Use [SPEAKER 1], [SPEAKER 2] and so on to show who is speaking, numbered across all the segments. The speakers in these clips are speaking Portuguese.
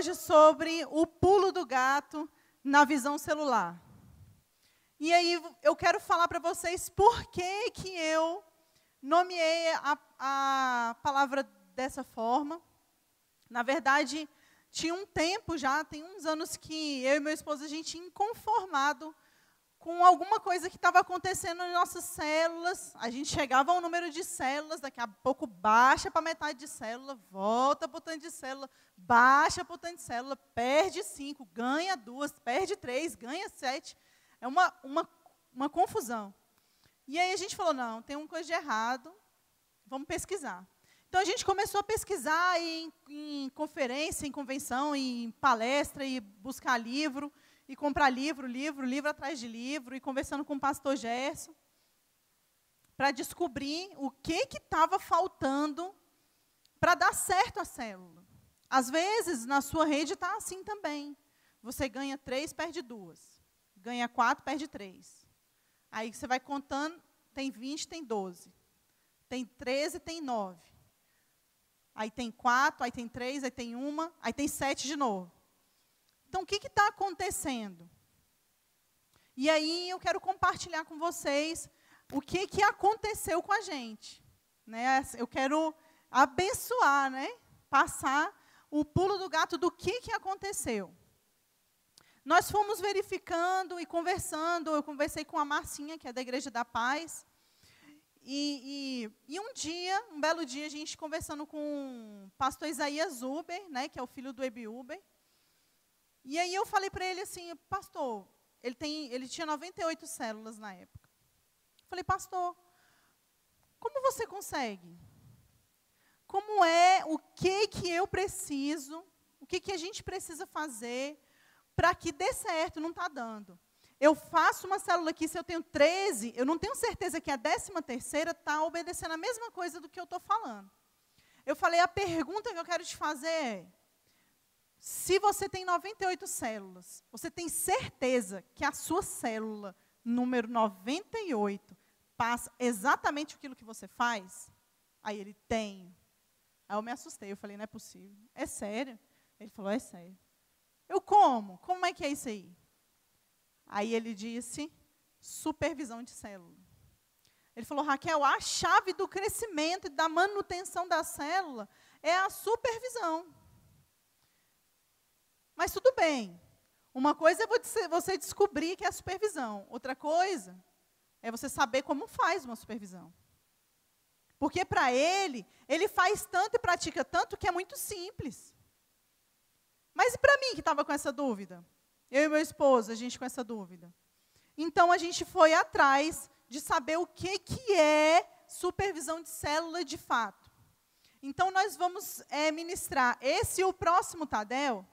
[SPEAKER 1] hoje sobre o pulo do gato na visão celular. E aí eu quero falar para vocês por que, que eu nomeei a, a palavra dessa forma. Na verdade, tinha um tempo já, tem uns anos que eu e meu esposo, a gente inconformado com alguma coisa que estava acontecendo em nossas células. A gente chegava ao número de células, daqui a pouco baixa para metade de célula, volta para o tanto de célula, baixa para o tanto de célula, perde cinco, ganha duas, perde três, ganha sete. É uma, uma, uma confusão. E aí a gente falou, não, tem uma coisa de errado, vamos pesquisar. Então a gente começou a pesquisar em, em conferência, em convenção, em palestra, e buscar livro, e comprar livro, livro, livro atrás de livro, e conversando com o pastor Gerson, para descobrir o que estava faltando para dar certo a célula. Às vezes, na sua rede está assim também. Você ganha três, perde duas ganha 4, perde 3. Aí você vai contando, tem 20, tem 12. Tem 13, tem 9. Aí tem 4, aí tem 3, aí tem 1, aí tem 7 de novo. Então, o que está acontecendo? E aí eu quero compartilhar com vocês o que, que aconteceu com a gente. Né? Eu quero abençoar, né? passar o pulo do gato do que, que aconteceu. Nós fomos verificando e conversando. Eu conversei com a Marcinha, que é da Igreja da Paz. E, e, e, um dia, um belo dia, a gente conversando com o pastor Isaías Uber, né, que é o filho do Ebi Uber. E aí eu falei para ele assim, pastor, ele, tem, ele tinha 98 células na época. falei, pastor, como você consegue? Como é, o que que eu preciso, o que que a gente precisa fazer para que dê certo, não está dando. Eu faço uma célula aqui, se eu tenho 13, eu não tenho certeza que a décima terceira está obedecendo a mesma coisa do que eu estou falando. Eu falei, a pergunta que eu quero te fazer é, se você tem 98 células, você tem certeza que a sua célula número 98 passa exatamente aquilo que você faz? Aí ele tem. Aí eu me assustei, eu falei, não é possível. É sério? Ele falou, é sério. Eu como? Como é que é isso aí? Aí ele disse: supervisão de célula. Ele falou, Raquel, a chave do crescimento e da manutenção da célula é a supervisão. Mas tudo bem. Uma coisa é você descobrir que é a supervisão. Outra coisa é você saber como faz uma supervisão. Porque para ele, ele faz tanto e pratica tanto que é muito simples. Mas e para mim que estava com essa dúvida? Eu e meu esposo, a gente com essa dúvida. Então a gente foi atrás de saber o que, que é supervisão de célula de fato. Então nós vamos é, ministrar esse e o próximo Tadel.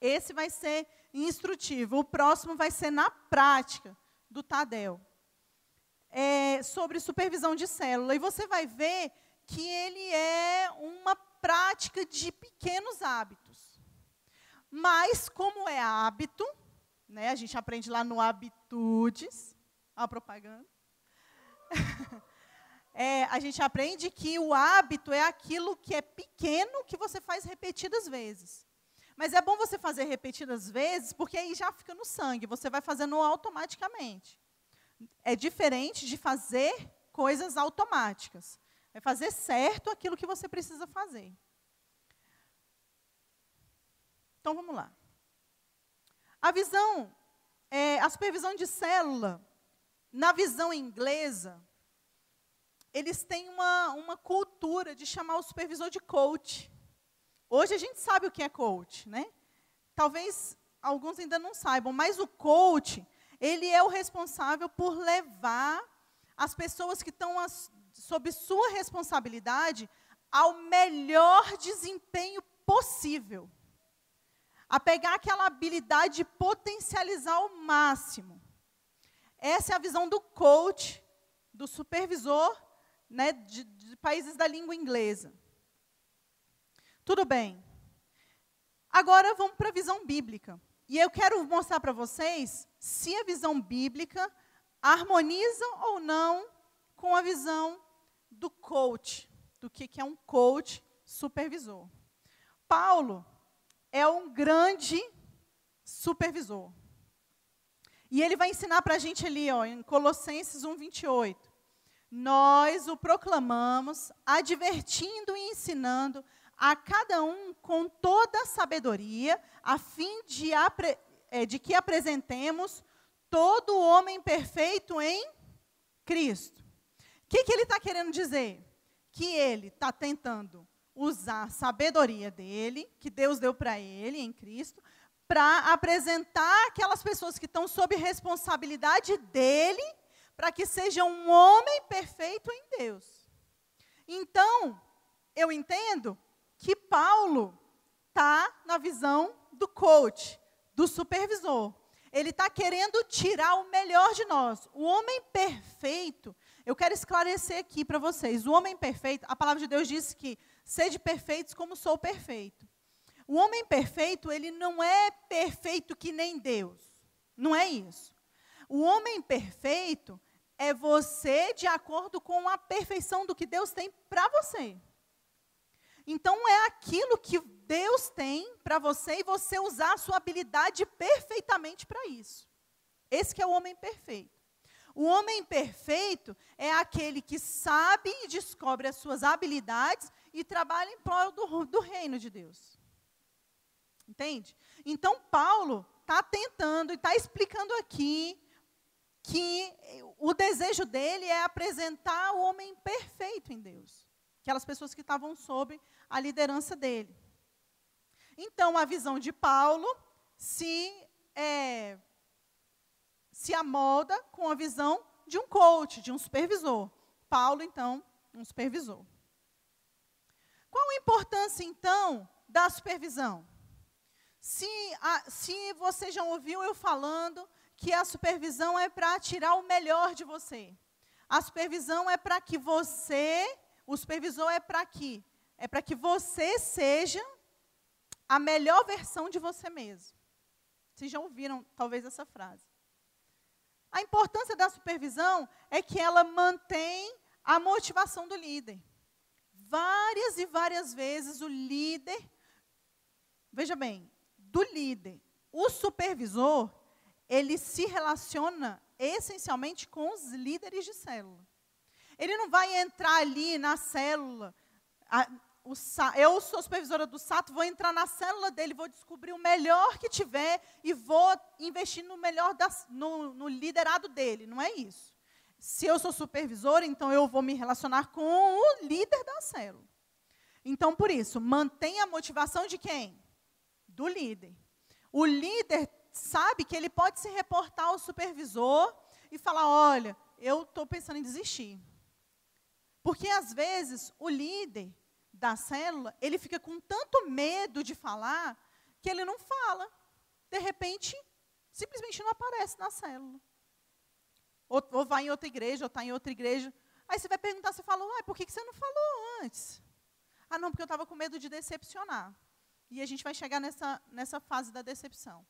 [SPEAKER 1] Esse vai ser instrutivo. O próximo vai ser na prática do Tadel. É, sobre supervisão de célula. E você vai ver que ele é uma prática de pequenos hábitos. Mas, como é hábito, né, a gente aprende lá no Habitudes, a propaganda. é, a gente aprende que o hábito é aquilo que é pequeno que você faz repetidas vezes. Mas é bom você fazer repetidas vezes, porque aí já fica no sangue, você vai fazendo automaticamente. É diferente de fazer coisas automáticas. É fazer certo aquilo que você precisa fazer. Então vamos lá. A visão, é, a supervisão de célula, na visão inglesa, eles têm uma, uma cultura de chamar o supervisor de coach. Hoje a gente sabe o que é coach, né? Talvez alguns ainda não saibam, mas o coach, ele é o responsável por levar as pessoas que estão as, sob sua responsabilidade ao melhor desempenho possível a pegar aquela habilidade de potencializar ao máximo. Essa é a visão do coach, do supervisor né, de, de países da língua inglesa. Tudo bem. Agora vamos para a visão bíblica. E eu quero mostrar para vocês se a visão bíblica harmoniza ou não com a visão do coach, do que, é um coach supervisor. Paulo, é um grande supervisor. E ele vai ensinar para a gente ali, ó, em Colossenses 1, 28. Nós o proclamamos, advertindo e ensinando a cada um com toda a sabedoria, a fim de, é, de que apresentemos todo homem perfeito em Cristo. O que, que ele está querendo dizer? Que ele está tentando usar a sabedoria dele, que Deus deu para ele em Cristo, para apresentar aquelas pessoas que estão sob responsabilidade dele, para que seja um homem perfeito em Deus. Então, eu entendo que Paulo está na visão do coach, do supervisor. Ele está querendo tirar o melhor de nós. O homem perfeito, eu quero esclarecer aqui para vocês. O homem perfeito, a palavra de Deus diz que sede perfeitos como sou perfeito. O homem perfeito, ele não é perfeito que nem Deus. Não é isso. O homem perfeito é você de acordo com a perfeição do que Deus tem para você. Então é aquilo que Deus tem para você e você usar a sua habilidade perfeitamente para isso. Esse que é o homem perfeito. O homem perfeito é aquele que sabe e descobre as suas habilidades e trabalha em prol do, do reino de Deus. Entende? Então, Paulo está tentando e está explicando aqui que o desejo dele é apresentar o homem perfeito em Deus. Aquelas pessoas que estavam sob a liderança dele. Então, a visão de Paulo se, é, se amolda com a visão de um coach, de um supervisor. Paulo, então, um supervisor. Qual a importância, então, da supervisão? Se, a, se você já ouviu eu falando que a supervisão é para tirar o melhor de você. A supervisão é para que você, o supervisor é para que é para que você seja a melhor versão de você mesmo. Vocês já ouviram talvez essa frase. A importância da supervisão é que ela mantém a motivação do líder. Várias e várias vezes o líder, veja bem, do líder. O supervisor, ele se relaciona essencialmente com os líderes de célula. Ele não vai entrar ali na célula. O, eu sou supervisora do SATO, vou entrar na célula dele, vou descobrir o melhor que tiver e vou investir no melhor das, no, no liderado dele. Não é isso. Se eu sou supervisora, então eu vou me relacionar com o líder da célula. Então, por isso, mantenha a motivação de quem? do líder. O líder sabe que ele pode se reportar ao supervisor e falar: olha, eu estou pensando em desistir. Porque às vezes o líder da célula, ele fica com tanto medo de falar que ele não fala. De repente, simplesmente não aparece na célula. Ou, ou vai em outra igreja, ou está em outra igreja. Aí você vai perguntar, você fala, uai, por que, você não falou antes? Ah, não, porque eu estava com medo de decepcionar. E a gente vai chegar nessa, nessa fase da decepção.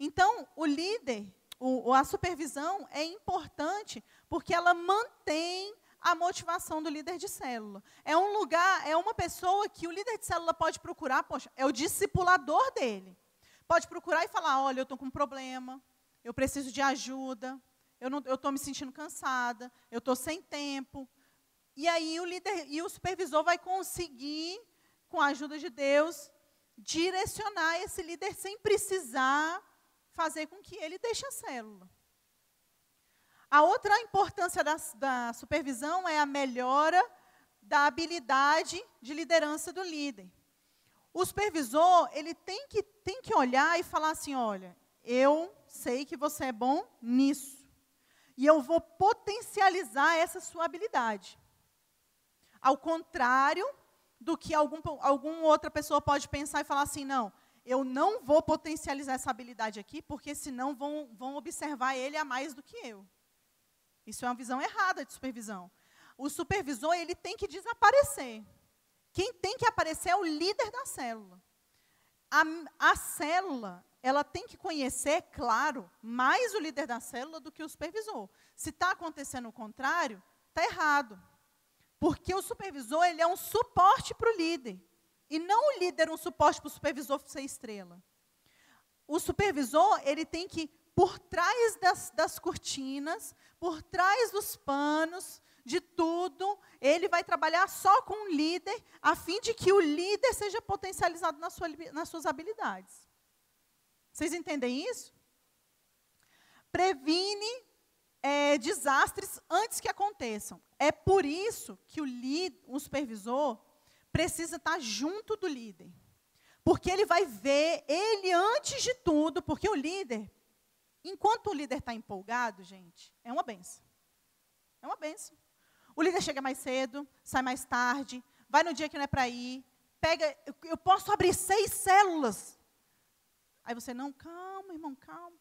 [SPEAKER 1] Então, o líder, o, a supervisão é importante porque ela mantém a motivação do líder de célula. É um lugar, é uma pessoa que o líder de célula pode procurar, poxa, é o discipulador dele. Pode procurar e falar: olha, eu estou com um problema, eu preciso de ajuda, eu estou me sentindo cansada, eu estou sem tempo. E aí o líder e o supervisor vai conseguir com a ajuda de Deus, direcionar esse líder sem precisar fazer com que ele deixe a célula. A outra importância da, da supervisão é a melhora da habilidade de liderança do líder. O supervisor, ele tem que, tem que olhar e falar assim, olha, eu sei que você é bom nisso. E eu vou potencializar essa sua habilidade. Ao contrário do que algum, alguma outra pessoa pode pensar e falar assim: não, eu não vou potencializar essa habilidade aqui, porque senão vão, vão observar ele a mais do que eu. Isso é uma visão errada de supervisão. O supervisor ele tem que desaparecer. Quem tem que aparecer é o líder da célula. A, a célula, ela tem que conhecer, claro, mais o líder da célula do que o supervisor. Se está acontecendo o contrário, está errado. Porque o supervisor ele é um suporte para o líder. E não o líder um suporte para o supervisor ser estrela. O supervisor, ele tem que, por trás das, das cortinas, por trás dos panos, de tudo, ele vai trabalhar só com o líder, a fim de que o líder seja potencializado na sua, nas suas habilidades. Vocês entendem isso? Previne é, desastres antes que aconteçam. É por isso que o, líder, o supervisor precisa estar junto do líder. Porque ele vai ver ele antes de tudo, porque o líder, enquanto o líder está empolgado, gente, é uma benção. É uma benção. O líder chega mais cedo, sai mais tarde, vai no dia que não é para ir, pega, eu, posso abrir seis células. Aí você, não, calma, irmão, calma.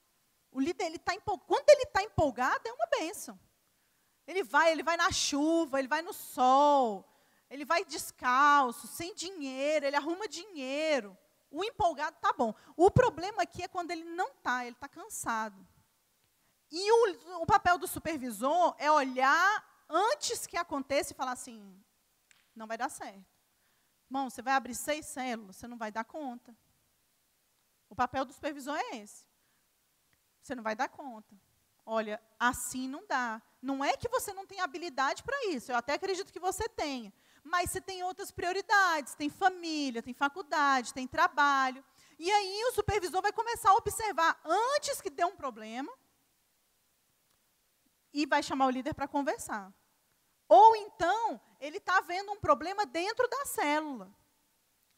[SPEAKER 1] O líder, ele está empolgado. Quando ele está empolgado, é uma bênção. Ele vai, ele vai na chuva, ele vai no sol, ele vai descalço, sem dinheiro, ele arruma dinheiro. O empolgado tá bom. O problema aqui é quando ele não está, ele está cansado. E o, o papel do supervisor é olhar antes que aconteça e falar assim: não vai dar certo. Irmão, você vai abrir seis células, você não vai dar conta. O papel do supervisor é esse. Você não vai dar conta. Olha, assim não dá. Não é que você não tem habilidade para isso, eu até acredito que você tenha. Mas você tem outras prioridades, tem família, tem faculdade, tem trabalho. E aí o supervisor vai começar a observar antes que dê um problema e vai chamar o líder para conversar. Ou então, ele está vendo um problema dentro da célula.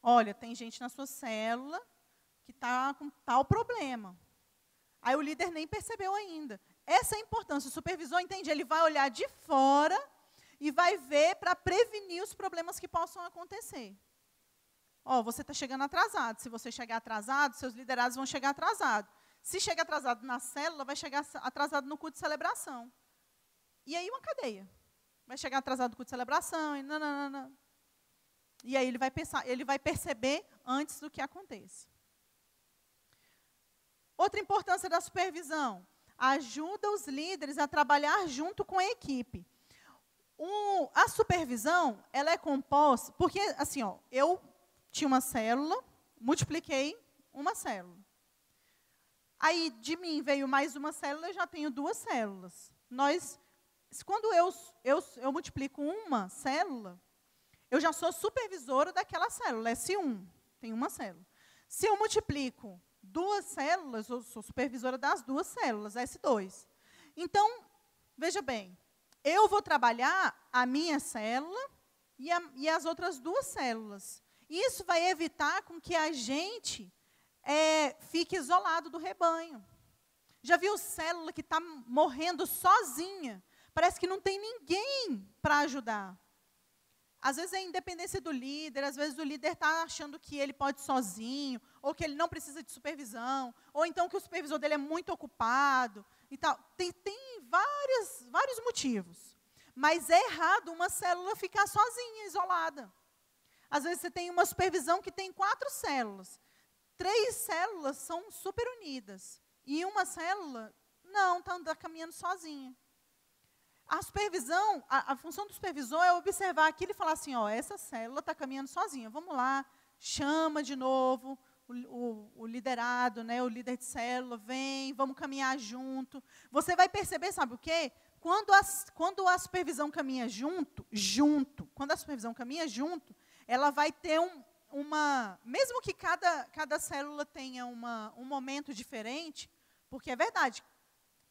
[SPEAKER 1] Olha, tem gente na sua célula que está com tal problema. Aí o líder nem percebeu ainda. Essa é a importância. O supervisor entende, ele vai olhar de fora e vai ver para prevenir os problemas que possam acontecer. Ó, oh, você está chegando atrasado. Se você chegar atrasado, seus liderados vão chegar atrasados. Se chegar atrasado na célula, vai chegar atrasado no culto de celebração. E aí uma cadeia. Vai chegar atrasado no culto de celebração, e nananana. E aí ele vai pensar, ele vai perceber antes do que aconteça. Outra importância da supervisão, ajuda os líderes a trabalhar junto com a equipe. A supervisão, ela é composta, porque assim, ó, eu tinha uma célula, multipliquei uma célula. Aí de mim veio mais uma célula, eu já tenho duas células. Nós quando eu, eu, eu multiplico uma célula, eu já sou supervisora daquela célula, S1, tem uma célula. Se eu multiplico duas células, eu sou supervisora das duas células, S2. Então, veja bem, eu vou trabalhar a minha célula e, a, e as outras duas células. Isso vai evitar com que a gente é, fique isolado do rebanho. Já viu célula que está morrendo sozinha? Parece que não tem ninguém para ajudar. Às vezes é a independência do líder, às vezes o líder está achando que ele pode sozinho, ou que ele não precisa de supervisão, ou então que o supervisor dele é muito ocupado e tal. Tem, tem várias, vários motivos. Mas é errado uma célula ficar sozinha, isolada. Às vezes você tem uma supervisão que tem quatro células. Três células são super unidas. E uma célula, não, está caminhando sozinha. A supervisão, a, a, função do supervisor é observar aquilo e falar assim, ó, essa célula está caminhando sozinha, vamos lá, chama de novo o, o, o, liderado, né, o líder de célula, vem, vamos caminhar junto. Você vai perceber, sabe o quê? Quando a, quando a supervisão caminha junto, junto, quando a supervisão caminha junto, ela vai ter um, uma, mesmo que cada, cada célula tenha uma, um momento diferente, porque é verdade,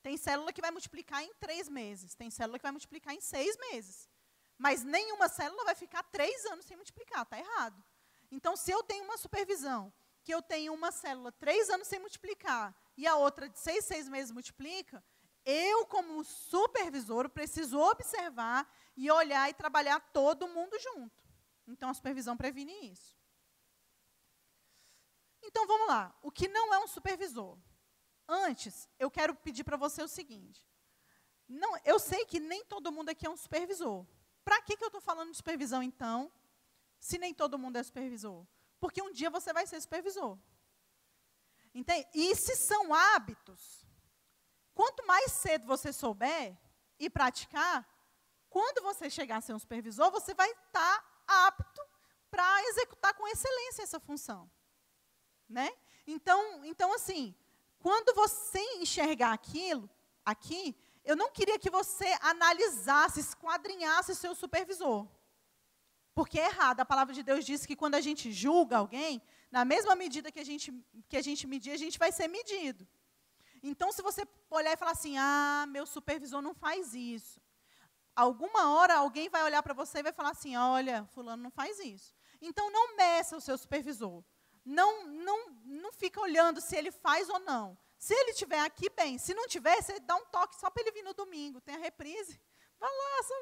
[SPEAKER 1] tem célula que vai multiplicar em três meses, tem célula que vai multiplicar em seis meses. Mas nenhuma célula vai ficar três anos sem multiplicar, está errado. Então, se eu tenho uma supervisão, que eu tenho uma célula três anos sem multiplicar, e a outra de seis, seis meses multiplica, eu, como supervisor, preciso observar e olhar e trabalhar todo mundo junto. Então, a supervisão previne isso. Então, vamos lá. O que não é um supervisor? Antes, eu quero pedir para você o seguinte. Não, eu sei que nem todo mundo aqui é um supervisor. Para que, que eu estou falando de supervisão, então, se nem todo mundo é supervisor? Porque um dia você vai ser supervisor. Entende? E se são hábitos, quanto mais cedo você souber e praticar, quando você chegar a ser um supervisor, você vai estar apto para executar com excelência essa função. Né? Então, então, assim, quando você enxergar aquilo, aqui, eu não queria que você analisasse, esquadrinhasse seu supervisor. Porque é errado. A palavra de Deus diz que quando a gente julga alguém, na mesma medida que a gente, que a gente medir, a gente vai ser medido. Então, se você olhar e falar assim, ah, meu supervisor não faz isso. Alguma hora alguém vai olhar para você e vai falar assim, olha, fulano não faz isso. Então, não meça o seu supervisor. Não, não, não fica olhando se ele faz ou não. Se ele estiver aqui, bem. Se não tiver, você dá um toque só para ele vir no domingo. Tem a reprise. Vai lá. Só...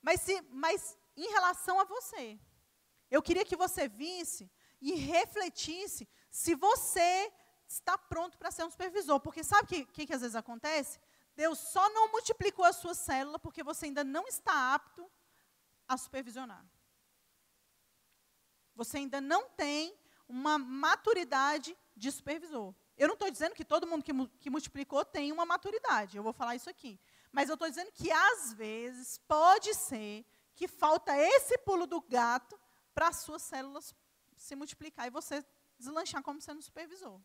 [SPEAKER 1] Mas, se, mas em relação a você, eu queria que você visse e refletisse se você está pronto para ser um supervisor. Porque sabe o que, que, que às vezes acontece? Deus só não multiplicou a sua célula porque você ainda não está apto a supervisionar. Você ainda não tem uma maturidade de supervisor. Eu não estou dizendo que todo mundo que, que multiplicou tem uma maturidade, eu vou falar isso aqui. Mas eu estou dizendo que, às vezes, pode ser que falta esse pulo do gato para as suas células se multiplicar e você deslanchar como sendo supervisor.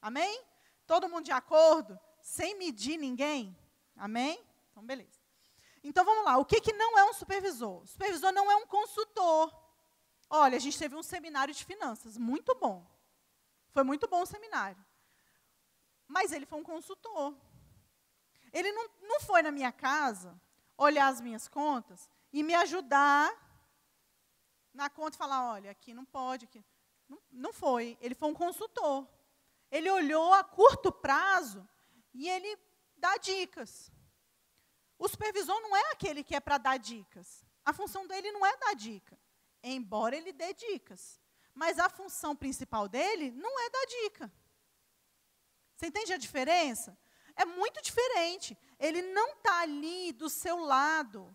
[SPEAKER 1] Amém? Todo mundo de acordo? Sem medir ninguém? Amém? Então, beleza. Então, vamos lá. O que, que não é um supervisor? O supervisor não é um consultor. Olha, a gente teve um seminário de finanças, muito bom. Foi muito bom o seminário. Mas ele foi um consultor. Ele não, não foi na minha casa olhar as minhas contas e me ajudar na conta e falar, olha, aqui não pode, aqui. Não, não foi. Ele foi um consultor. Ele olhou a curto prazo e ele dá dicas. O supervisor não é aquele que é para dar dicas. A função dele não é dar dica, embora ele dê dicas. Mas a função principal dele não é dar dica. Você entende a diferença? É muito diferente. Ele não está ali do seu lado.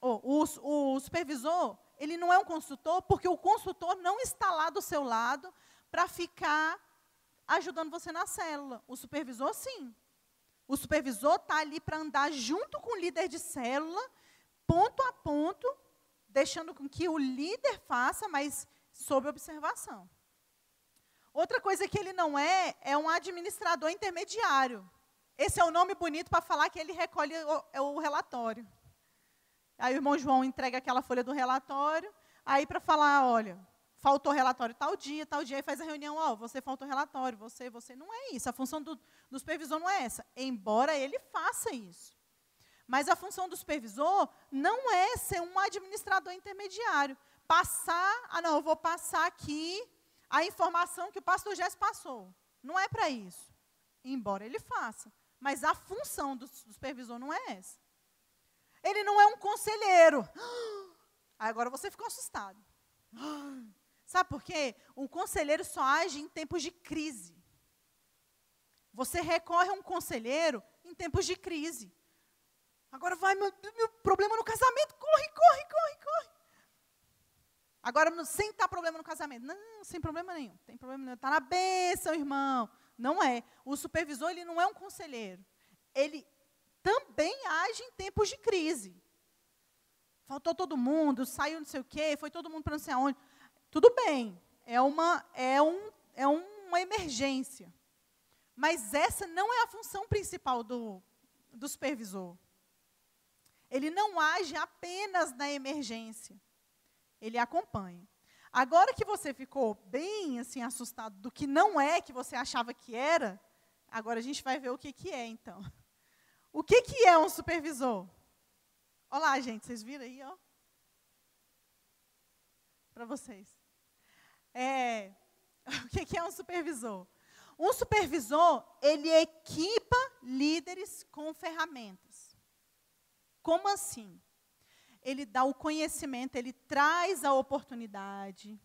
[SPEAKER 1] Oh, o, o supervisor, ele não é um consultor, porque o consultor não está lá do seu lado para ficar ajudando você na célula. O supervisor, sim. O supervisor está ali para andar junto com o líder de célula, ponto a ponto, deixando com que o líder faça, mas sob observação. Outra coisa que ele não é, é um administrador intermediário. Esse é o nome bonito para falar que ele recolhe o, é o relatório. Aí o irmão João entrega aquela folha do relatório, aí para falar, olha, faltou relatório tal dia, tal dia, aí faz a reunião, ó, oh, você faltou relatório, você, você. Não é isso. A função do, do supervisor não é essa. Embora ele faça isso. Mas a função do supervisor não é ser um administrador intermediário. Passar, ah não, eu vou passar aqui a informação que o pastor Jess passou. Não é para isso. Embora ele faça. Mas a função do, supervisor não é essa. Ele não é um conselheiro. Agora você ficou assustado. Sabe por quê? Um conselheiro só age em tempos de crise. Você recorre a um conselheiro em tempos de crise. Agora vai, meu, meu problema no casamento, corre, corre, corre, corre. Agora, sem estar problema no casamento. Não, sem problema nenhum. Tem problema nenhum. Está na bênção, irmão. Não é. O supervisor, ele não é um conselheiro. Ele também age em tempos de crise. Faltou todo mundo, saiu não sei o quê, foi todo mundo para não sei aonde. Tudo bem, é uma, é, um, é uma emergência. Mas essa não é a função principal do, do supervisor. Ele não age apenas na emergência. Ele acompanha. Agora que você ficou bem assim assustado do que não é que você achava que era, agora a gente vai ver o que, que é então. O que, que é um supervisor? Olha lá, gente, vocês viram aí, ó? Para vocês. É, o que é um supervisor? Um supervisor, ele equipa líderes com ferramentas. Como assim? Ele dá o conhecimento, ele traz a oportunidade,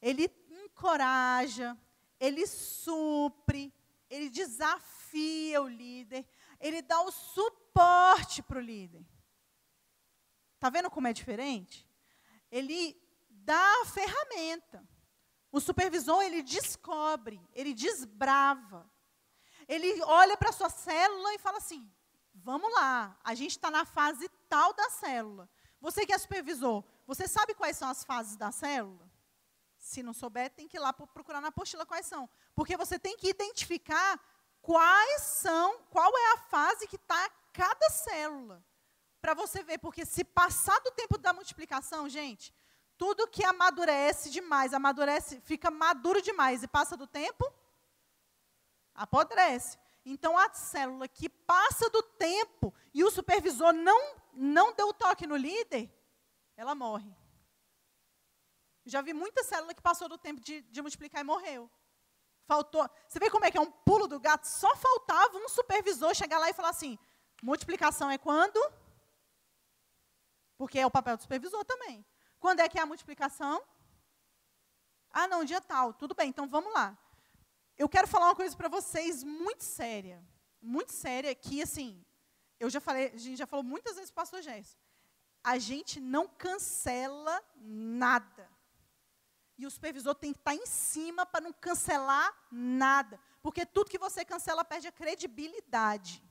[SPEAKER 1] ele encoraja, ele supre, ele desafia o líder, ele dá o suporte para o líder. Está vendo como é diferente? Ele dá a ferramenta. O supervisor, ele descobre, ele desbrava. Ele olha para a sua célula e fala assim: vamos lá, a gente está na fase tal da célula. Você que é supervisor, você sabe quais são as fases da célula? Se não souber, tem que ir lá procurar na apostila quais são. Porque você tem que identificar quais são, qual é a fase que está cada célula. Para você ver, porque se passar do tempo da multiplicação, gente, tudo que amadurece demais, amadurece, fica maduro demais e passa do tempo, apodrece. Então a célula que passa do tempo e o supervisor não não deu toque no líder, ela morre. Já vi muita célula que passou do tempo de, de multiplicar e morreu. Faltou. Você vê como é que é um pulo do gato? Só faltava um supervisor chegar lá e falar assim: multiplicação é quando? Porque é o papel do supervisor também. Quando é que é a multiplicação? Ah, não, dia tal. Tudo bem, então vamos lá. Eu quero falar uma coisa para vocês muito séria. Muito séria, que assim, eu já falei, a gente já falou muitas vezes para o pastor Gerson. A gente não cancela nada. E o supervisor tem que estar em cima para não cancelar nada. Porque tudo que você cancela perde a credibilidade.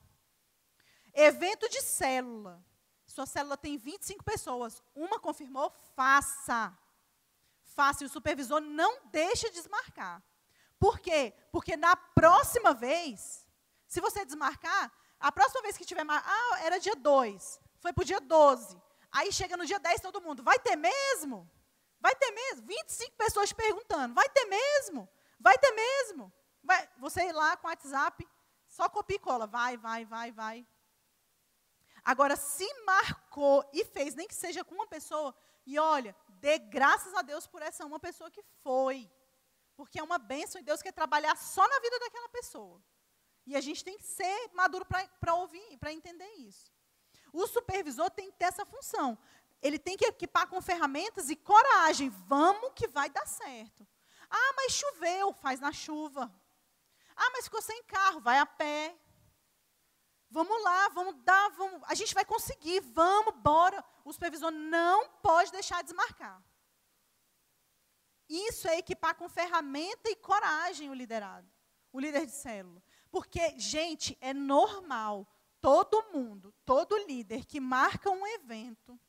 [SPEAKER 1] Evento de célula. Sua célula tem 25 pessoas. Uma confirmou, faça. Faça. E o supervisor não deixe desmarcar. Por quê? Porque na próxima vez, se você desmarcar, a próxima vez que tiver ah, era dia 2, foi para o dia 12. Aí chega no dia 10 todo mundo, vai ter mesmo? Vai ter mesmo? 25 pessoas perguntando, vai ter mesmo? Vai ter mesmo? Vai, você ir lá com o WhatsApp, só copia e cola, vai, vai, vai, vai. Agora, se marcou e fez, nem que seja com uma pessoa, e olha, dê graças a Deus por essa uma pessoa que foi. Porque é uma bênção e Deus quer trabalhar só na vida daquela pessoa. E a gente tem que ser maduro para ouvir, para entender isso. O supervisor tem que ter essa função. Ele tem que equipar com ferramentas e coragem. Vamos que vai dar certo. Ah, mas choveu, faz na chuva. Ah, mas ficou sem carro, vai a pé. Vamos lá, vamos dar, vamos, a gente vai conseguir, vamos, bora. O supervisor não pode deixar desmarcar. Isso é equipar com ferramenta e coragem o liderado, o líder de célula. Porque, gente, é normal todo mundo, todo líder que marca um evento,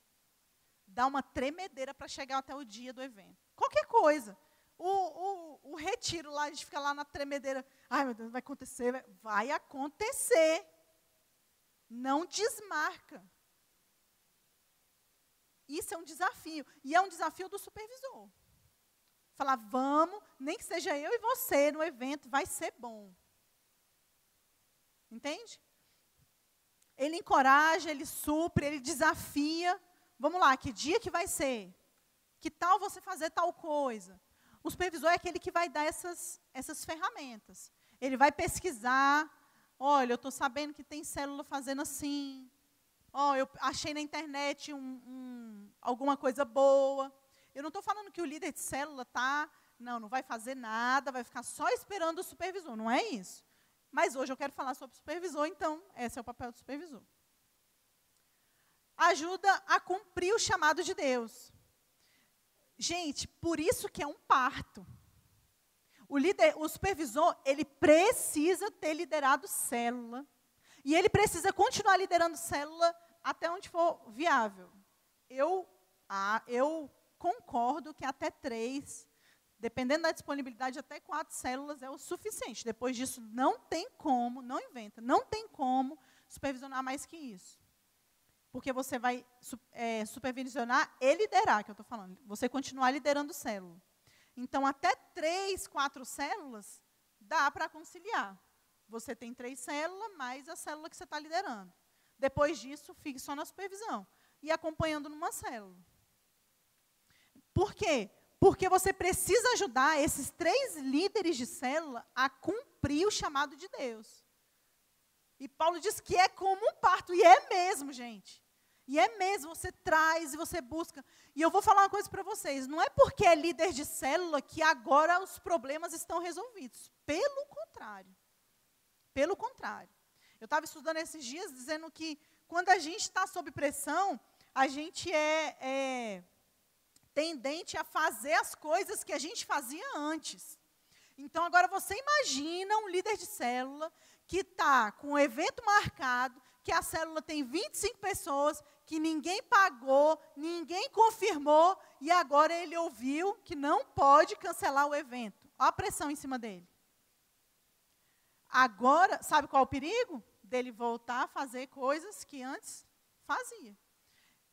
[SPEAKER 1] dá uma tremedeira para chegar até o dia do evento. Qualquer coisa. O, o, o, retiro lá, a gente fica lá na tremedeira. Ai, meu Deus, vai acontecer. Vai acontecer. Não desmarca. Isso é um desafio. E é um desafio do supervisor. Falar, vamos, nem que seja eu e você no evento, vai ser bom. Entende? Ele encoraja, ele supre, ele desafia. Vamos lá, que dia que vai ser? Que tal você fazer tal coisa? O supervisor é aquele que vai dar essas, essas ferramentas. Ele vai pesquisar. Olha, eu estou sabendo que tem célula fazendo assim. Oh, eu achei na internet um, um, alguma coisa boa. Eu não estou falando que o líder de célula está, não, não vai fazer nada, vai ficar só esperando o supervisor. Não é isso. Mas hoje eu quero falar sobre supervisor, então esse é o papel do supervisor. Ajuda a cumprir o chamado de Deus. Gente, por isso que é um parto. O líder, o supervisor, ele precisa ter liderado célula. E ele precisa continuar liderando célula até onde for viável. Eu, ah, eu concordo que até três dependendo da disponibilidade, até quatro células é o suficiente. Depois disso, não tem como, não inventa, não tem como supervisionar mais que isso. Porque você vai é, supervisionar e liderar, que eu estou falando. Você continuar liderando célula. Então, até três, quatro células, dá para conciliar. Você tem três células, mais a célula que você está liderando. Depois disso, fique só na supervisão. E acompanhando numa célula. Por quê? Porque você precisa ajudar esses três líderes de célula a cumprir o chamado de Deus. E Paulo diz que é como um parto, e é mesmo, gente. E é mesmo, você traz e você busca. E eu vou falar uma coisa para vocês: não é porque é líder de célula que agora os problemas estão resolvidos. Pelo contrário. Pelo contrário. Eu estava estudando esses dias dizendo que quando a gente está sob pressão, a gente é, é tendente a fazer as coisas que a gente fazia antes. Então, agora você imagina um líder de célula que está com um evento marcado, que a célula tem 25 pessoas, que ninguém pagou, ninguém confirmou, e agora ele ouviu que não pode cancelar o evento. Olha a pressão em cima dele. Agora, sabe qual é o perigo? Dele voltar a fazer coisas que antes fazia.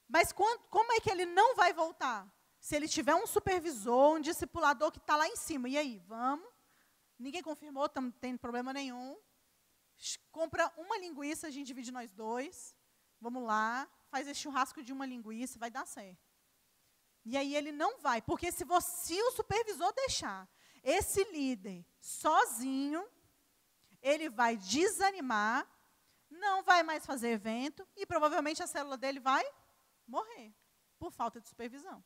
[SPEAKER 1] Mas quando, como é que ele não vai voltar? Se ele tiver um supervisor, um discipulador que está lá em cima. E aí, vamos? Ninguém confirmou, não tem problema nenhum. Compra uma linguiça, a gente divide nós dois. Vamos lá, faz esse churrasco de uma linguiça, vai dar certo. E aí ele não vai, porque se você, se o supervisor deixar esse líder sozinho, ele vai desanimar, não vai mais fazer evento e provavelmente a célula dele vai morrer por falta de supervisão.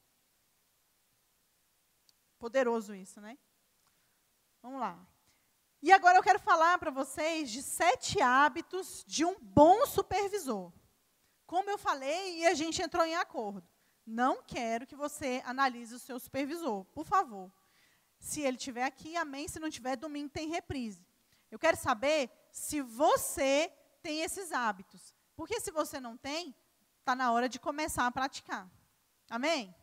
[SPEAKER 1] Poderoso isso, né? Vamos lá. E agora eu quero falar para vocês de sete hábitos de um bom supervisor. Como eu falei e a gente entrou em acordo. Não quero que você analise o seu supervisor, por favor. Se ele estiver aqui, amém. Se não tiver, domingo tem reprise. Eu quero saber se você tem esses hábitos. Porque se você não tem, está na hora de começar a praticar. Amém?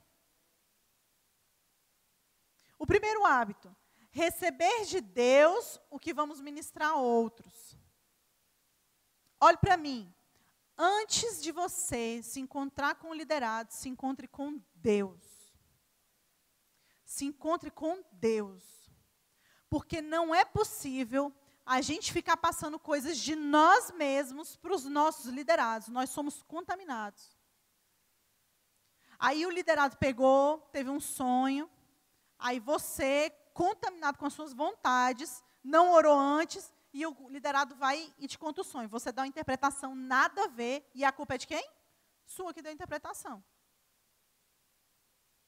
[SPEAKER 1] O primeiro hábito, receber de Deus o que vamos ministrar a outros. Olhe para mim. Antes de você se encontrar com o liderado, se encontre com Deus. Se encontre com Deus. Porque não é possível a gente ficar passando coisas de nós mesmos para os nossos liderados. Nós somos contaminados. Aí o liderado pegou, teve um sonho, aí você, contaminado com as suas vontades, não orou antes, e o liderado vai e te conta o sonho. Você dá uma interpretação nada a ver, e a culpa é de quem? Sua que deu a interpretação.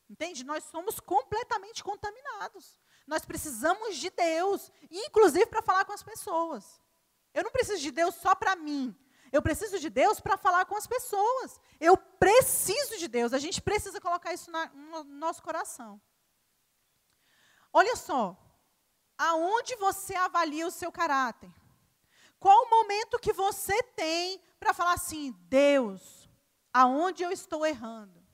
[SPEAKER 1] Entende? Nós somos completamente contaminados. Nós precisamos de Deus, inclusive para falar com as pessoas. Eu não preciso de Deus só para mim. Eu preciso de Deus para falar com as pessoas. Eu preciso de Deus. A gente precisa colocar isso na, no nosso coração. Olha só. Aonde você avalia o seu caráter? Qual o momento que você tem para falar assim, Deus, aonde eu estou errando?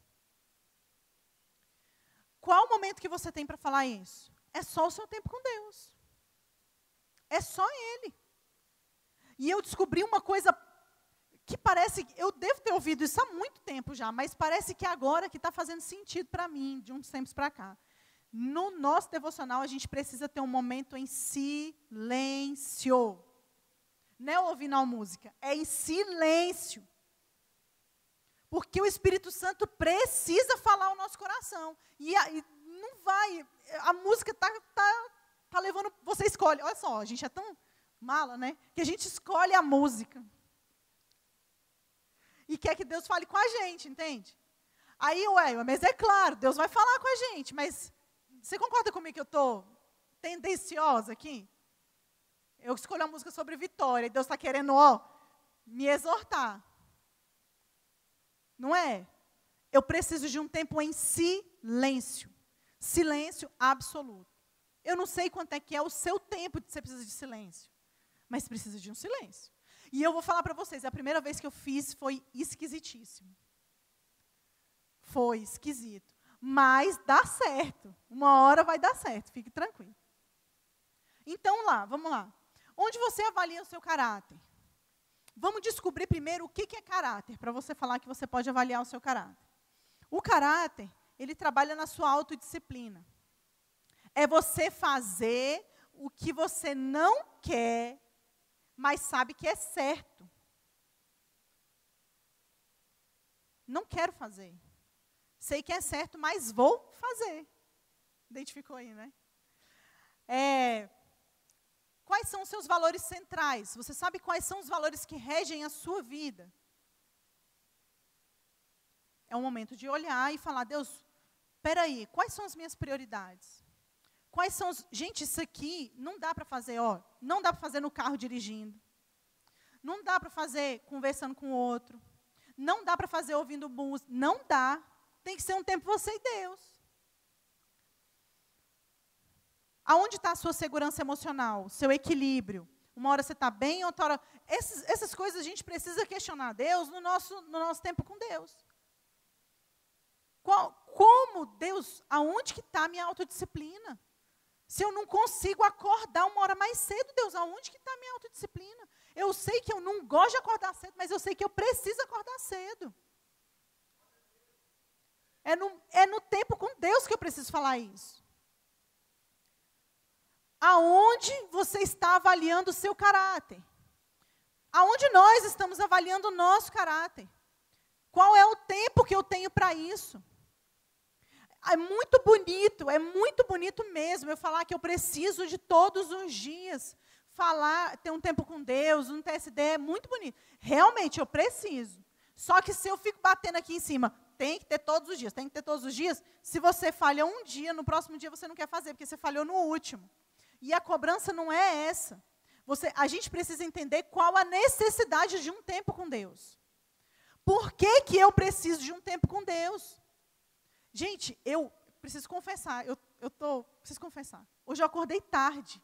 [SPEAKER 1] Qual o momento que você tem para falar isso? É só o seu tempo com Deus. É só Ele. E eu descobri uma coisa que parece, eu devo ter ouvido isso há muito tempo já, mas parece que agora que está fazendo sentido para mim, de uns tempos para cá. No nosso devocional, a gente precisa ter um momento em silêncio. Não é ouvindo a música, é em silêncio. Porque o Espírito Santo precisa falar ao nosso coração. E, e não vai, a música tá, tá, tá levando, você escolhe. Olha só, a gente é tão mala, né? Que a gente escolhe a música. E quer que Deus fale com a gente, entende? Aí, ué, mas é claro, Deus vai falar com a gente, mas você concorda comigo que eu estou tendenciosa aqui? Eu escolho a música sobre vitória, e Deus está querendo, ó, me exortar. Não é? Eu preciso de um tempo em silêncio. Silêncio absoluto. Eu não sei quanto é que é o seu tempo de você precisa de silêncio, mas precisa de um silêncio. E eu vou falar para vocês, a primeira vez que eu fiz foi esquisitíssimo. Foi esquisito. Mas dá certo. Uma hora vai dar certo, fique tranquilo. Então lá, vamos lá. Onde você avalia o seu caráter? Vamos descobrir primeiro o que é caráter, para você falar que você pode avaliar o seu caráter. O caráter ele trabalha na sua autodisciplina. É você fazer o que você não quer, mas sabe que é certo. Não quero fazer. Sei que é certo, mas vou fazer. Identificou aí, né? É, quais são os seus valores centrais? Você sabe quais são os valores que regem a sua vida? É um momento de olhar e falar, Deus, espera aí, quais são as minhas prioridades? Quais são os... Gente, isso aqui não dá para fazer, ó, não dá para fazer no carro dirigindo. Não dá para fazer conversando com o outro. Não dá para fazer ouvindo música. Não dá. Tem que ser um tempo você e Deus. Aonde está a sua segurança emocional, seu equilíbrio? uma hora você está bem, outra hora. Essas, essas coisas a gente precisa questionar Deus no nosso, no nosso tempo com Deus. Qual, como Deus, aonde que está a minha autodisciplina? Se eu não consigo acordar uma hora mais cedo, Deus, aonde que está a minha autodisciplina? Eu sei que eu não gosto de acordar cedo, mas eu sei que eu preciso acordar cedo. É no, é no tempo com Deus que eu preciso falar isso. Aonde você está avaliando o seu caráter? Aonde nós estamos avaliando o nosso caráter? Qual é o tempo que eu tenho para isso? É muito bonito, é muito bonito mesmo eu falar que eu preciso de todos os dias falar, ter um tempo com Deus, um TSD, é muito bonito. Realmente eu preciso. Só que se eu fico batendo aqui em cima, tem que ter todos os dias, tem que ter todos os dias. Se você falha um dia, no próximo dia você não quer fazer, porque você falhou no último. E a cobrança não é essa. Você, a gente precisa entender qual a necessidade de um tempo com Deus. Por que, que eu preciso de um tempo com Deus? Gente, eu preciso confessar, eu, eu tô, preciso confessar. Hoje eu acordei tarde.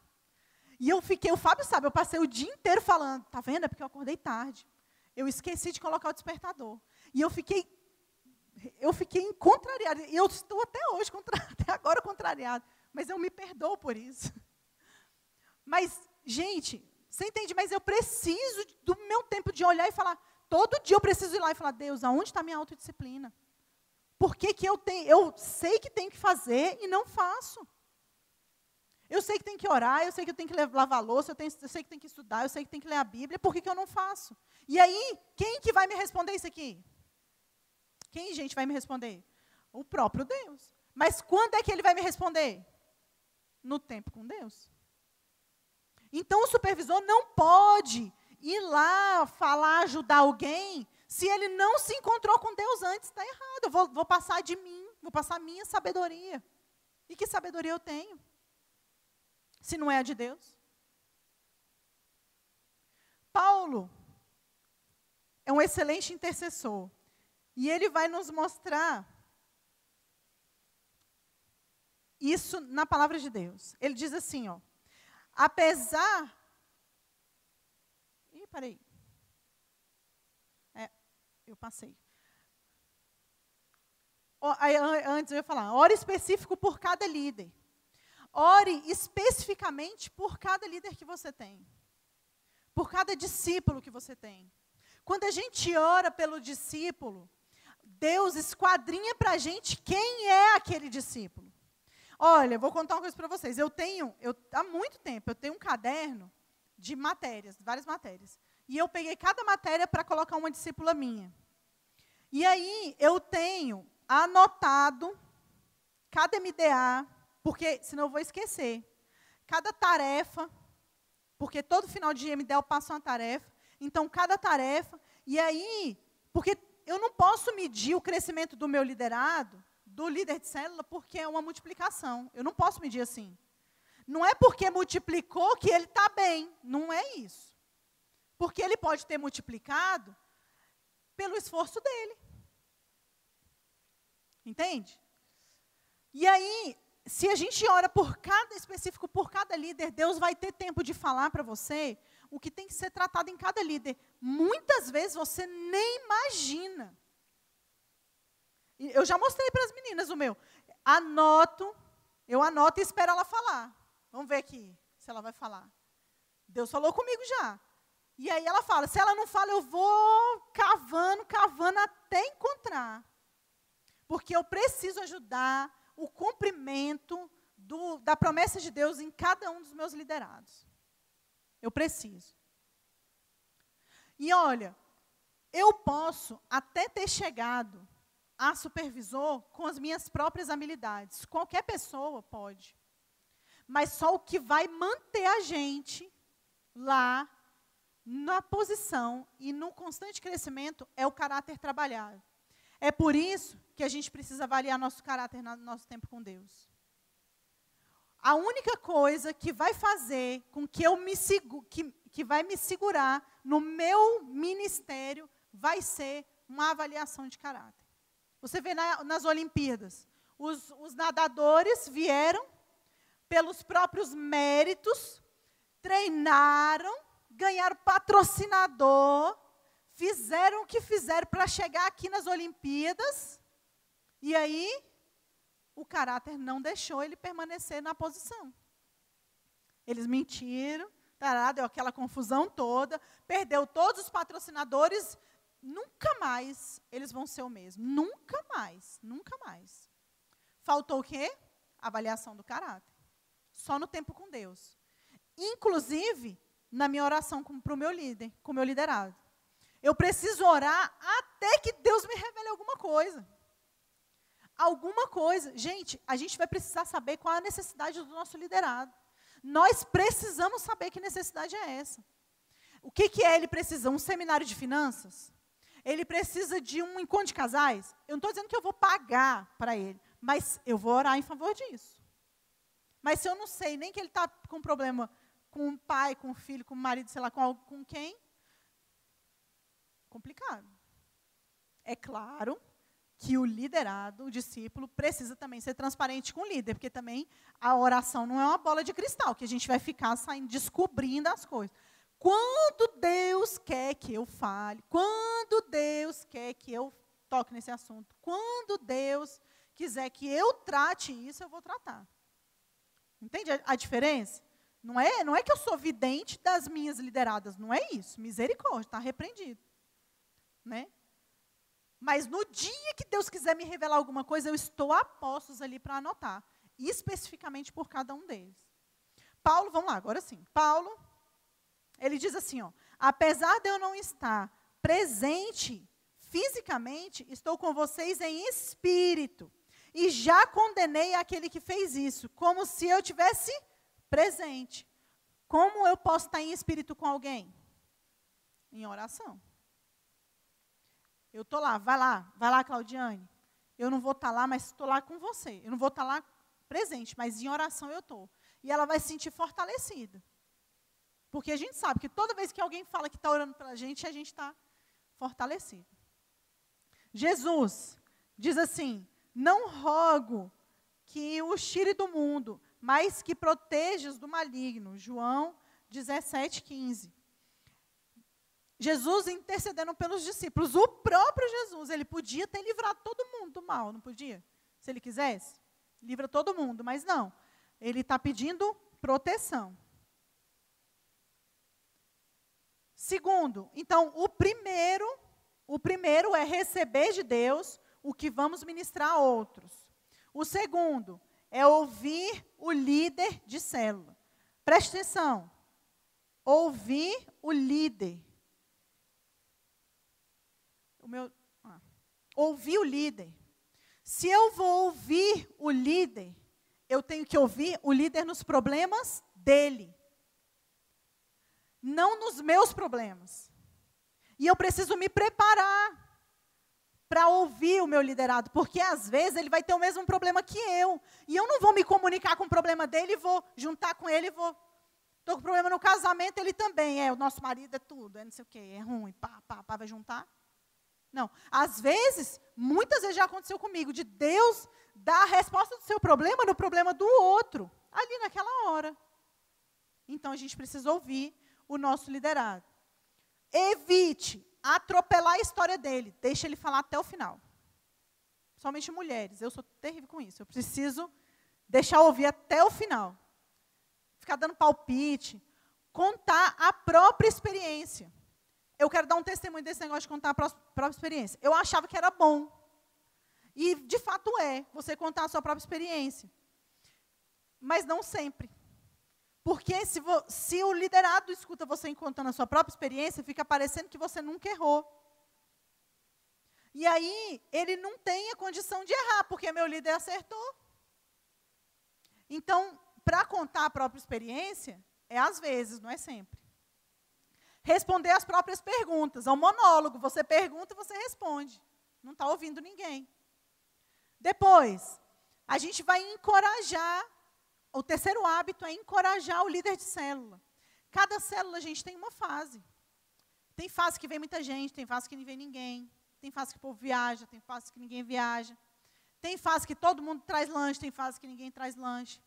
[SPEAKER 1] E eu fiquei, o Fábio sabe, eu passei o dia inteiro falando, tá vendo? É porque eu acordei tarde. Eu esqueci de colocar o despertador. E eu fiquei, eu fiquei contrariada. E eu estou até hoje, até agora contrariada. Mas eu me perdoo por isso. Mas, gente, você entende? Mas eu preciso do meu tempo de olhar e falar. Todo dia eu preciso ir lá e falar, Deus, aonde está minha autodisciplina? Por que, que eu tenho? Eu sei que tenho que fazer e não faço. Eu sei que tem que orar, eu sei que eu tenho que lavar louça, eu, tenho, eu sei que tem que estudar, eu sei que tem que ler a Bíblia, por que, que eu não faço? E aí, quem que vai me responder isso aqui? Quem, gente, vai me responder? O próprio Deus. Mas quando é que ele vai me responder? No tempo com Deus. Então o supervisor não pode ir lá falar, ajudar alguém, se ele não se encontrou com Deus antes, está errado. Eu vou, vou passar de mim, vou passar minha sabedoria. E que sabedoria eu tenho? Se não é a de Deus? Paulo é um excelente intercessor. E ele vai nos mostrar isso na palavra de Deus. Ele diz assim, ó: Apesar. Ih, peraí. É, eu passei. Antes eu ia falar, ore específico por cada líder. Ore especificamente por cada líder que você tem. Por cada discípulo que você tem. Quando a gente ora pelo discípulo, Deus esquadrinha para a gente quem é aquele discípulo. Olha, vou contar uma coisa para vocês. Eu tenho, eu, há muito tempo, eu tenho um caderno de matérias, várias matérias. E eu peguei cada matéria para colocar uma discípula minha. E aí eu tenho anotado cada MDA, porque senão eu vou esquecer. Cada tarefa, porque todo final de MDA eu passo uma tarefa. Então, cada tarefa. E aí, porque eu não posso medir o crescimento do meu liderado do líder de célula porque é uma multiplicação. Eu não posso medir assim. Não é porque multiplicou que ele está bem. Não é isso. Porque ele pode ter multiplicado pelo esforço dele. Entende? E aí, se a gente ora por cada específico, por cada líder, Deus vai ter tempo de falar para você o que tem que ser tratado em cada líder. Muitas vezes você nem imagina. Eu já mostrei para as meninas o meu. Anoto, eu anoto e espero ela falar. Vamos ver aqui se ela vai falar. Deus falou comigo já. E aí ela fala, se ela não fala, eu vou cavando, cavando até encontrar. Porque eu preciso ajudar o cumprimento do, da promessa de Deus em cada um dos meus liderados. Eu preciso. E olha, eu posso até ter chegado a supervisor com as minhas próprias habilidades. Qualquer pessoa pode. Mas só o que vai manter a gente lá na posição e no constante crescimento é o caráter trabalhado. É por isso que a gente precisa avaliar nosso caráter no nosso tempo com Deus. A única coisa que vai fazer com que eu me que, que vai me segurar no meu ministério vai ser uma avaliação de caráter. Você vê na, nas Olimpíadas, os, os nadadores vieram pelos próprios méritos, treinaram, ganharam patrocinador, fizeram o que fizeram para chegar aqui nas Olimpíadas, e aí o caráter não deixou ele permanecer na posição. Eles mentiram, tará, deu aquela confusão toda, perdeu todos os patrocinadores, nunca mais eles vão ser o mesmo. Nunca mais, nunca mais. Faltou o quê? Avaliação do caráter. Só no tempo com Deus. Inclusive, na minha oração para o meu líder, com o meu liderado. Eu preciso orar até que Deus me revele alguma coisa. Alguma coisa. Gente, a gente vai precisar saber qual é a necessidade do nosso liderado. Nós precisamos saber que necessidade é essa. O que, que é ele precisa? Um seminário de finanças? Ele precisa de um encontro de casais? Eu não estou dizendo que eu vou pagar para ele, mas eu vou orar em favor disso. Mas se eu não sei nem que ele está com problema com o pai, com o filho, com o marido, sei lá, com, com quem, complicado. É claro que o liderado, o discípulo, precisa também ser transparente com o líder, porque também a oração não é uma bola de cristal, que a gente vai ficar saindo, descobrindo as coisas. Quando Deus quer que eu fale, quando Deus quer que eu toque nesse assunto, quando Deus quiser que eu trate isso, eu vou tratar. Entende a, diferença? Não é, não é que eu sou vidente das minhas lideradas, não é isso. Misericórdia, está repreendido. Né? Mas no dia que Deus quiser me revelar alguma coisa, eu estou a postos ali para anotar, especificamente por cada um deles. Paulo, vamos lá, agora sim. Paulo, ele diz assim, ó, apesar de eu não estar presente fisicamente, estou com vocês em espírito. E já condenei aquele que fez isso, como se eu tivesse presente. Como eu posso estar em espírito com alguém? Em oração. Eu estou lá, vai lá, vai lá, Claudiane. Eu não vou estar tá lá, mas estou lá com você. Eu não vou estar tá lá presente, mas em oração eu estou. E ela vai se sentir fortalecida. Porque a gente sabe que toda vez que alguém fala que está orando pela gente, a gente está fortalecido. Jesus diz assim: Não rogo que o tire do mundo, mas que protejas do maligno. João 17, 15. Jesus intercedendo pelos discípulos. O próprio Jesus, ele podia ter livrado todo mundo do mal, não podia? Se ele quisesse, livra todo mundo, mas não. Ele está pedindo proteção. Segundo, então, o primeiro, o primeiro é receber de Deus o que vamos ministrar a outros. O segundo é ouvir o líder de célula. Preste atenção. Ouvir o líder meu, ah, ouvir o líder. Se eu vou ouvir o líder, eu tenho que ouvir o líder nos problemas dele, não nos meus problemas. E eu preciso me preparar para ouvir o meu liderado, porque às vezes ele vai ter o mesmo problema que eu, e eu não vou me comunicar com o problema dele, vou juntar com ele, vou Estou com problema no casamento, ele também é. O nosso marido é tudo, é não sei o quê, é ruim, pá, pá, pá, vai juntar. Não. Às vezes, muitas vezes já aconteceu comigo, de Deus dar a resposta do seu problema no problema do outro, ali naquela hora. Então a gente precisa ouvir o nosso liderado. Evite atropelar a história dele, deixe ele falar até o final. Somente mulheres, eu sou terrível com isso. Eu preciso deixar ouvir até o final. Ficar dando palpite, contar a própria experiência eu quero dar um testemunho desse negócio de contar a própria experiência. Eu achava que era bom. E, de fato, é, você contar a sua própria experiência. Mas não sempre. Porque se, se, o liderado escuta você contando a sua própria experiência, fica parecendo que você nunca errou. E aí, ele não tem a condição de errar, porque meu líder acertou. Então, para contar a própria experiência, é às vezes, não é sempre responder as próprias perguntas. É um monólogo. Você pergunta e você responde. Não está ouvindo ninguém. Depois, a gente vai encorajar. O terceiro hábito é encorajar o líder de célula. Cada célula, a gente tem uma fase. Tem fase que vem muita gente, tem fase que não vem ninguém. Tem fase que o povo viaja, tem fase que ninguém viaja. Tem fase que todo mundo traz lanche, tem fase que ninguém traz lanche.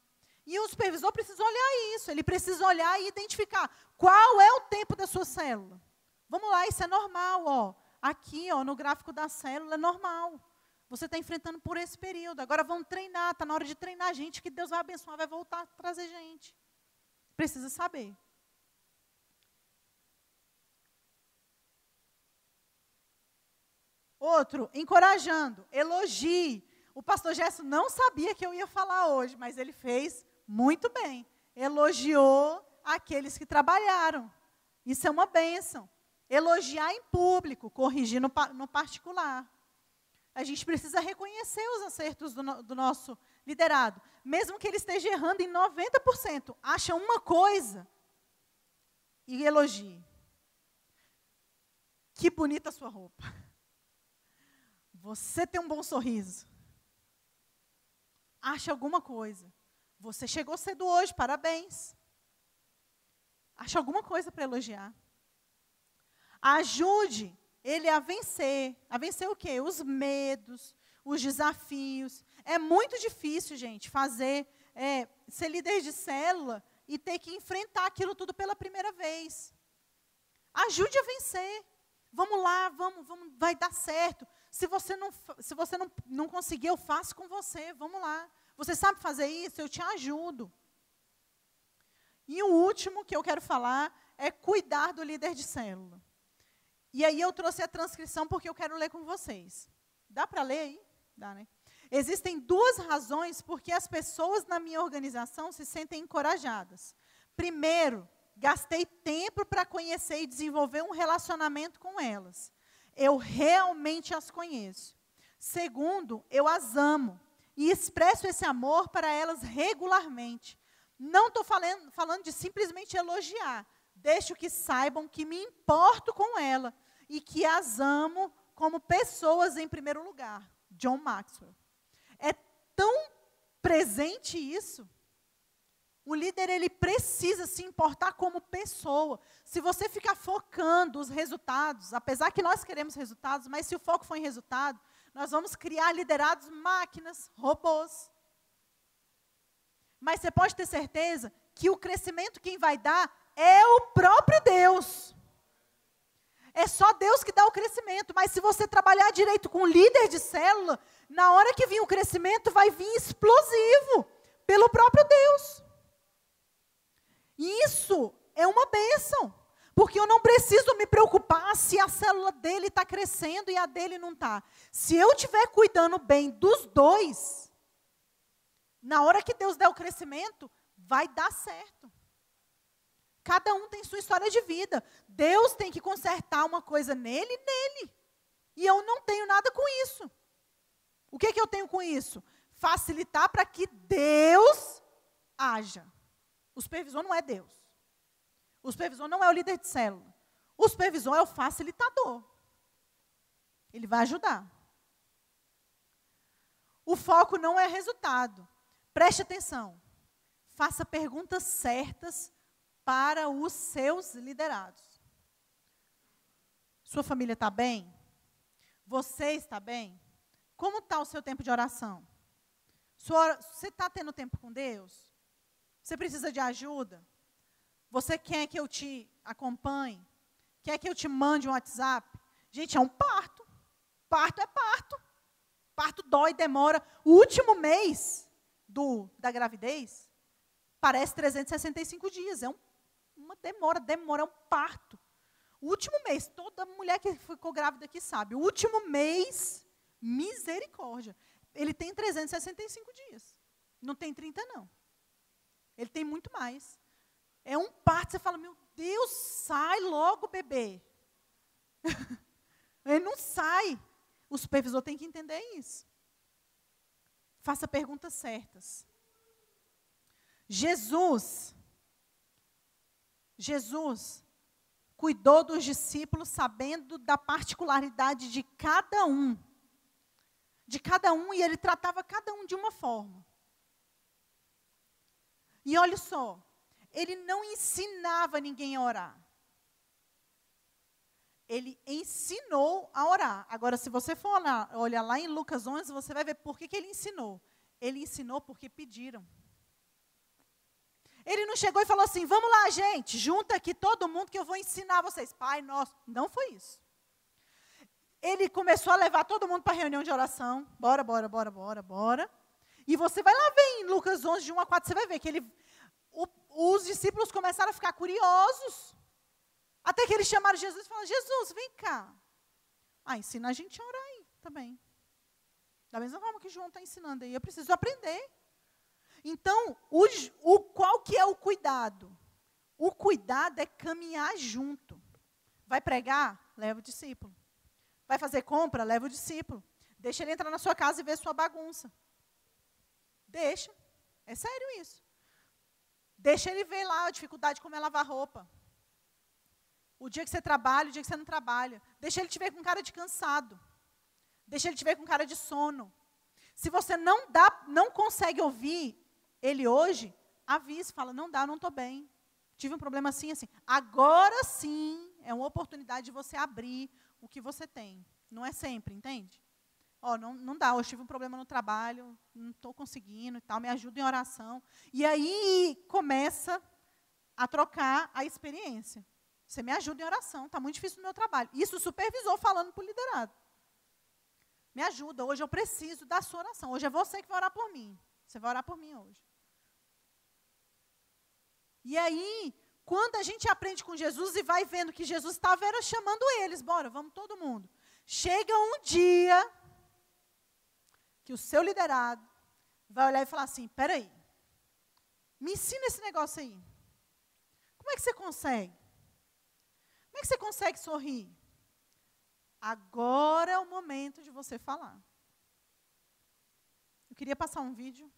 [SPEAKER 1] E o supervisor precisa olhar isso, ele precisa olhar e identificar qual é o tempo da sua célula. Vamos lá, isso é normal, ó. Aqui, ó, no gráfico da célula é normal. Você está enfrentando por esse período. Agora vamos treinar, está na hora de treinar gente, que Deus vai abençoar, vai voltar a trazer gente. Precisa saber. Outro, encorajando, elogie. O pastor Gerson não sabia que eu ia falar hoje, mas ele fez muito bem. Elogiou aqueles que trabalharam. Isso é uma bênção. Elogiar em público, corrigir no, no particular. A gente precisa reconhecer os acertos do, do nosso liderado. Mesmo que ele esteja errando em 90%. Acha uma coisa e elogie. Que bonita a sua roupa. Você tem um bom sorriso. Acha alguma coisa. Você chegou cedo hoje, parabéns. Acha alguma coisa para elogiar. Ajude ele a vencer. A vencer o quê? Os medos, os desafios. É muito difícil, gente, fazer, é, ser líder de célula e ter que enfrentar aquilo tudo pela primeira vez. Ajude a vencer. Vamos lá, vamos, vamos, vai dar certo. Se você não, se você não, não conseguir, eu faço com você. Vamos lá. Você sabe fazer isso? Eu te ajudo. E o último que eu quero falar é cuidar do líder de célula. E aí eu trouxe a transcrição porque eu quero ler com vocês. Dá para ler aí? Dá, né? Existem duas razões porque as pessoas na minha organização se sentem encorajadas. Primeiro, gastei tempo para conhecer e desenvolver um relacionamento com elas. Eu realmente as conheço. Segundo, eu as amo e expresso esse amor para elas regularmente. Não estou falando, falando de simplesmente elogiar. Deixo que saibam que me importo com ela e que as amo como pessoas em primeiro lugar. John Maxwell. É tão presente isso. O líder ele precisa se importar como pessoa. Se você ficar focando os resultados, apesar que nós queremos resultados, mas se o foco for em resultado, nós vamos criar liderados máquinas, robôs. Mas você pode ter certeza que o crescimento quem vai dar é o próprio Deus. É só Deus que dá o crescimento. Mas se você trabalhar direito com líder de célula, na hora que vir o crescimento, vai vir explosivo pelo próprio Deus. E isso é uma bênção. Porque eu não preciso me preocupar se a célula dele está crescendo e a dele não está. Se eu estiver cuidando bem dos dois, na hora que Deus der o crescimento, vai dar certo. Cada um tem sua história de vida. Deus tem que consertar uma coisa nele e nele. E eu não tenho nada com isso. O que, que eu tenho com isso? Facilitar para que Deus haja. O supervisor não é Deus. O supervisor não é o líder de célula. O supervisor é o facilitador. Ele vai ajudar. O foco não é resultado. Preste atenção. Faça perguntas certas para os seus liderados. Sua família está bem? Você está bem? Como está o seu tempo de oração? Sua, você está tendo tempo com Deus? Você precisa de ajuda? Você quer que eu te acompanhe? Quer que eu te mande um WhatsApp? Gente, é um parto. Parto é parto. Parto dói, demora. O último mês do, da gravidez parece 365 dias. É um uma demora, demora, é um parto. O último mês, toda mulher que ficou grávida aqui sabe, o último mês, misericórdia. Ele tem 365 dias. Não tem 30, não. Ele tem muito mais. É um parto, você fala, meu Deus, sai logo, bebê. Ele não sai. O supervisor tem que entender isso. Faça perguntas certas. Jesus Jesus cuidou dos discípulos sabendo da particularidade de cada um. De cada um, e ele tratava cada um de uma forma. E olha só, ele não ensinava ninguém a orar. Ele ensinou a orar. Agora, se você for olhar, olhar lá em Lucas 11, você vai ver por que, que ele ensinou. Ele ensinou porque pediram. Ele não chegou e falou assim: vamos lá, gente, junta aqui todo mundo que eu vou ensinar vocês. Pai nosso. Não foi isso. Ele começou a levar todo mundo para a reunião de oração. Bora, bora, bora, bora, bora. E você vai lá ver em Lucas 11, de 1 a 4, você vai ver que ele, os discípulos começaram a ficar curiosos. Até que eles chamaram Jesus e falaram: Jesus, vem cá. Ah, ensina a gente a orar aí também. Da mesma forma que João está ensinando aí. Eu preciso aprender. Então, o, o, qual que é o cuidado? O cuidado é caminhar junto. Vai pregar? Leva o discípulo. Vai fazer compra? Leva o discípulo. Deixa ele entrar na sua casa e ver sua bagunça. Deixa. É sério isso. Deixa ele ver lá a dificuldade de como é lavar roupa. O dia que você trabalha, o dia que você não trabalha. Deixa ele te ver com cara de cansado. Deixa ele te ver com cara de sono. Se você não dá, não consegue ouvir ele hoje, avise, fala, não dá, não estou bem. Tive um problema assim, assim. Agora sim é uma oportunidade de você abrir o que você tem. Não é sempre, entende? Ó, não, não dá, hoje tive um problema no trabalho, não estou conseguindo e tal, me ajuda em oração. E aí começa a trocar a experiência. Você me ajuda em oração, está muito difícil no meu trabalho. Isso o supervisor falando para o liderado. Me ajuda, hoje eu preciso da sua oração. Hoje é você que vai orar por mim. Você vai orar por mim hoje. E aí, quando a gente aprende com Jesus e vai vendo que Jesus estava chamando eles, bora, vamos todo mundo. Chega um dia que o seu liderado vai olhar e falar assim: peraí, me ensina esse negócio aí. Como é que você consegue? Como é que você consegue sorrir? Agora é o momento de você falar. Eu queria passar um vídeo.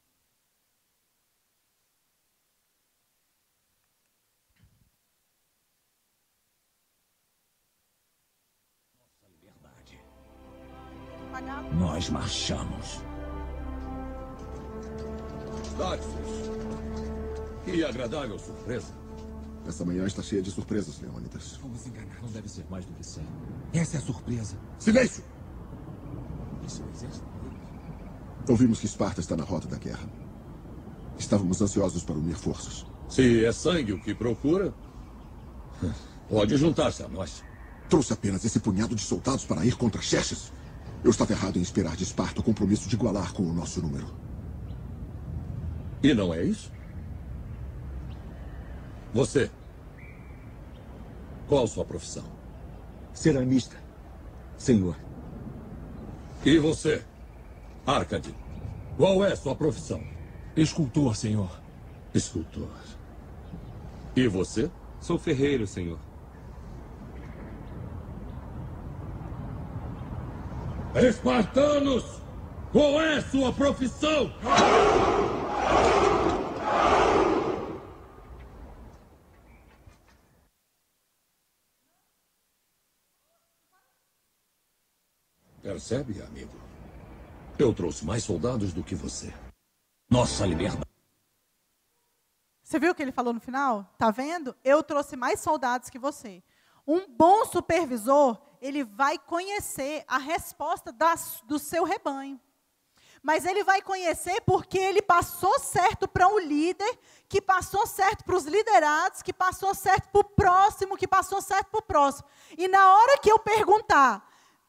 [SPEAKER 2] Nós marchamos.
[SPEAKER 3] Daxus. Que agradável surpresa.
[SPEAKER 4] Essa manhã está cheia de surpresas, Leônidas.
[SPEAKER 2] Vamos enganar, não deve ser mais do que cem. Essa é a surpresa.
[SPEAKER 4] Silêncio!
[SPEAKER 2] Isso é o exército
[SPEAKER 4] Ouvimos que Esparta está na rota da guerra. Estávamos ansiosos para unir forças.
[SPEAKER 3] Se é sangue o que procura, pode juntar-se a nós.
[SPEAKER 4] Trouxe apenas esse punhado de soldados para ir contra Xerxes? Eu estava errado em esperar de Esparta o compromisso de igualar com o nosso número.
[SPEAKER 3] E não é isso? Você. Qual sua profissão?
[SPEAKER 2] Ceramista, senhor.
[SPEAKER 3] E você, Arcade? Qual é sua profissão?
[SPEAKER 2] Escultor, senhor.
[SPEAKER 3] Escultor. E você?
[SPEAKER 2] Sou ferreiro, senhor.
[SPEAKER 3] Espartanos! Qual é sua profissão? Percebe, amigo? Eu trouxe mais soldados do que você. Nossa liberdade.
[SPEAKER 1] Você viu o que ele falou no final? Tá vendo? Eu trouxe mais soldados que você. Um bom supervisor, ele vai conhecer a resposta das, do seu rebanho. Mas ele vai conhecer porque ele passou certo para um líder, que passou certo para os liderados, que passou certo para o próximo, que passou certo para o próximo. E na hora que eu perguntar,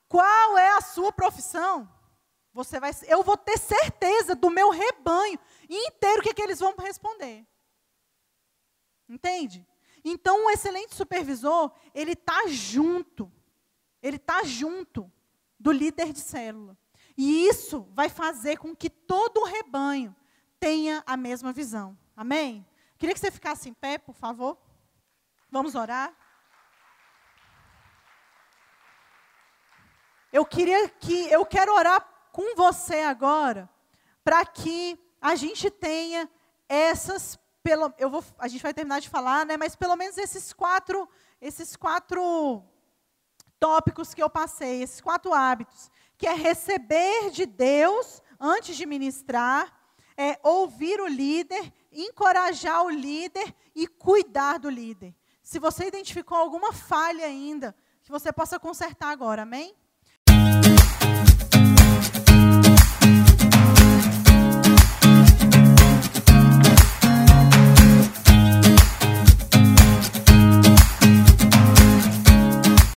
[SPEAKER 1] qual é a sua profissão? Você vai, eu vou ter certeza do meu rebanho inteiro o que, que eles vão responder. Entende? Então, um excelente supervisor, ele está junto. Ele está junto do líder de célula. E isso vai fazer com que todo o rebanho tenha a mesma visão. Amém? Queria que você ficasse em pé, por favor. Vamos orar. Eu queria que eu quero orar com você agora para que a gente tenha essas pelo, eu vou, a gente vai terminar de falar, né, mas pelo menos esses quatro esses quatro tópicos que eu passei, esses quatro hábitos, que é receber de Deus antes de ministrar, é ouvir o líder, encorajar o líder e cuidar do líder. Se você identificou alguma falha ainda, que você possa consertar agora, amém?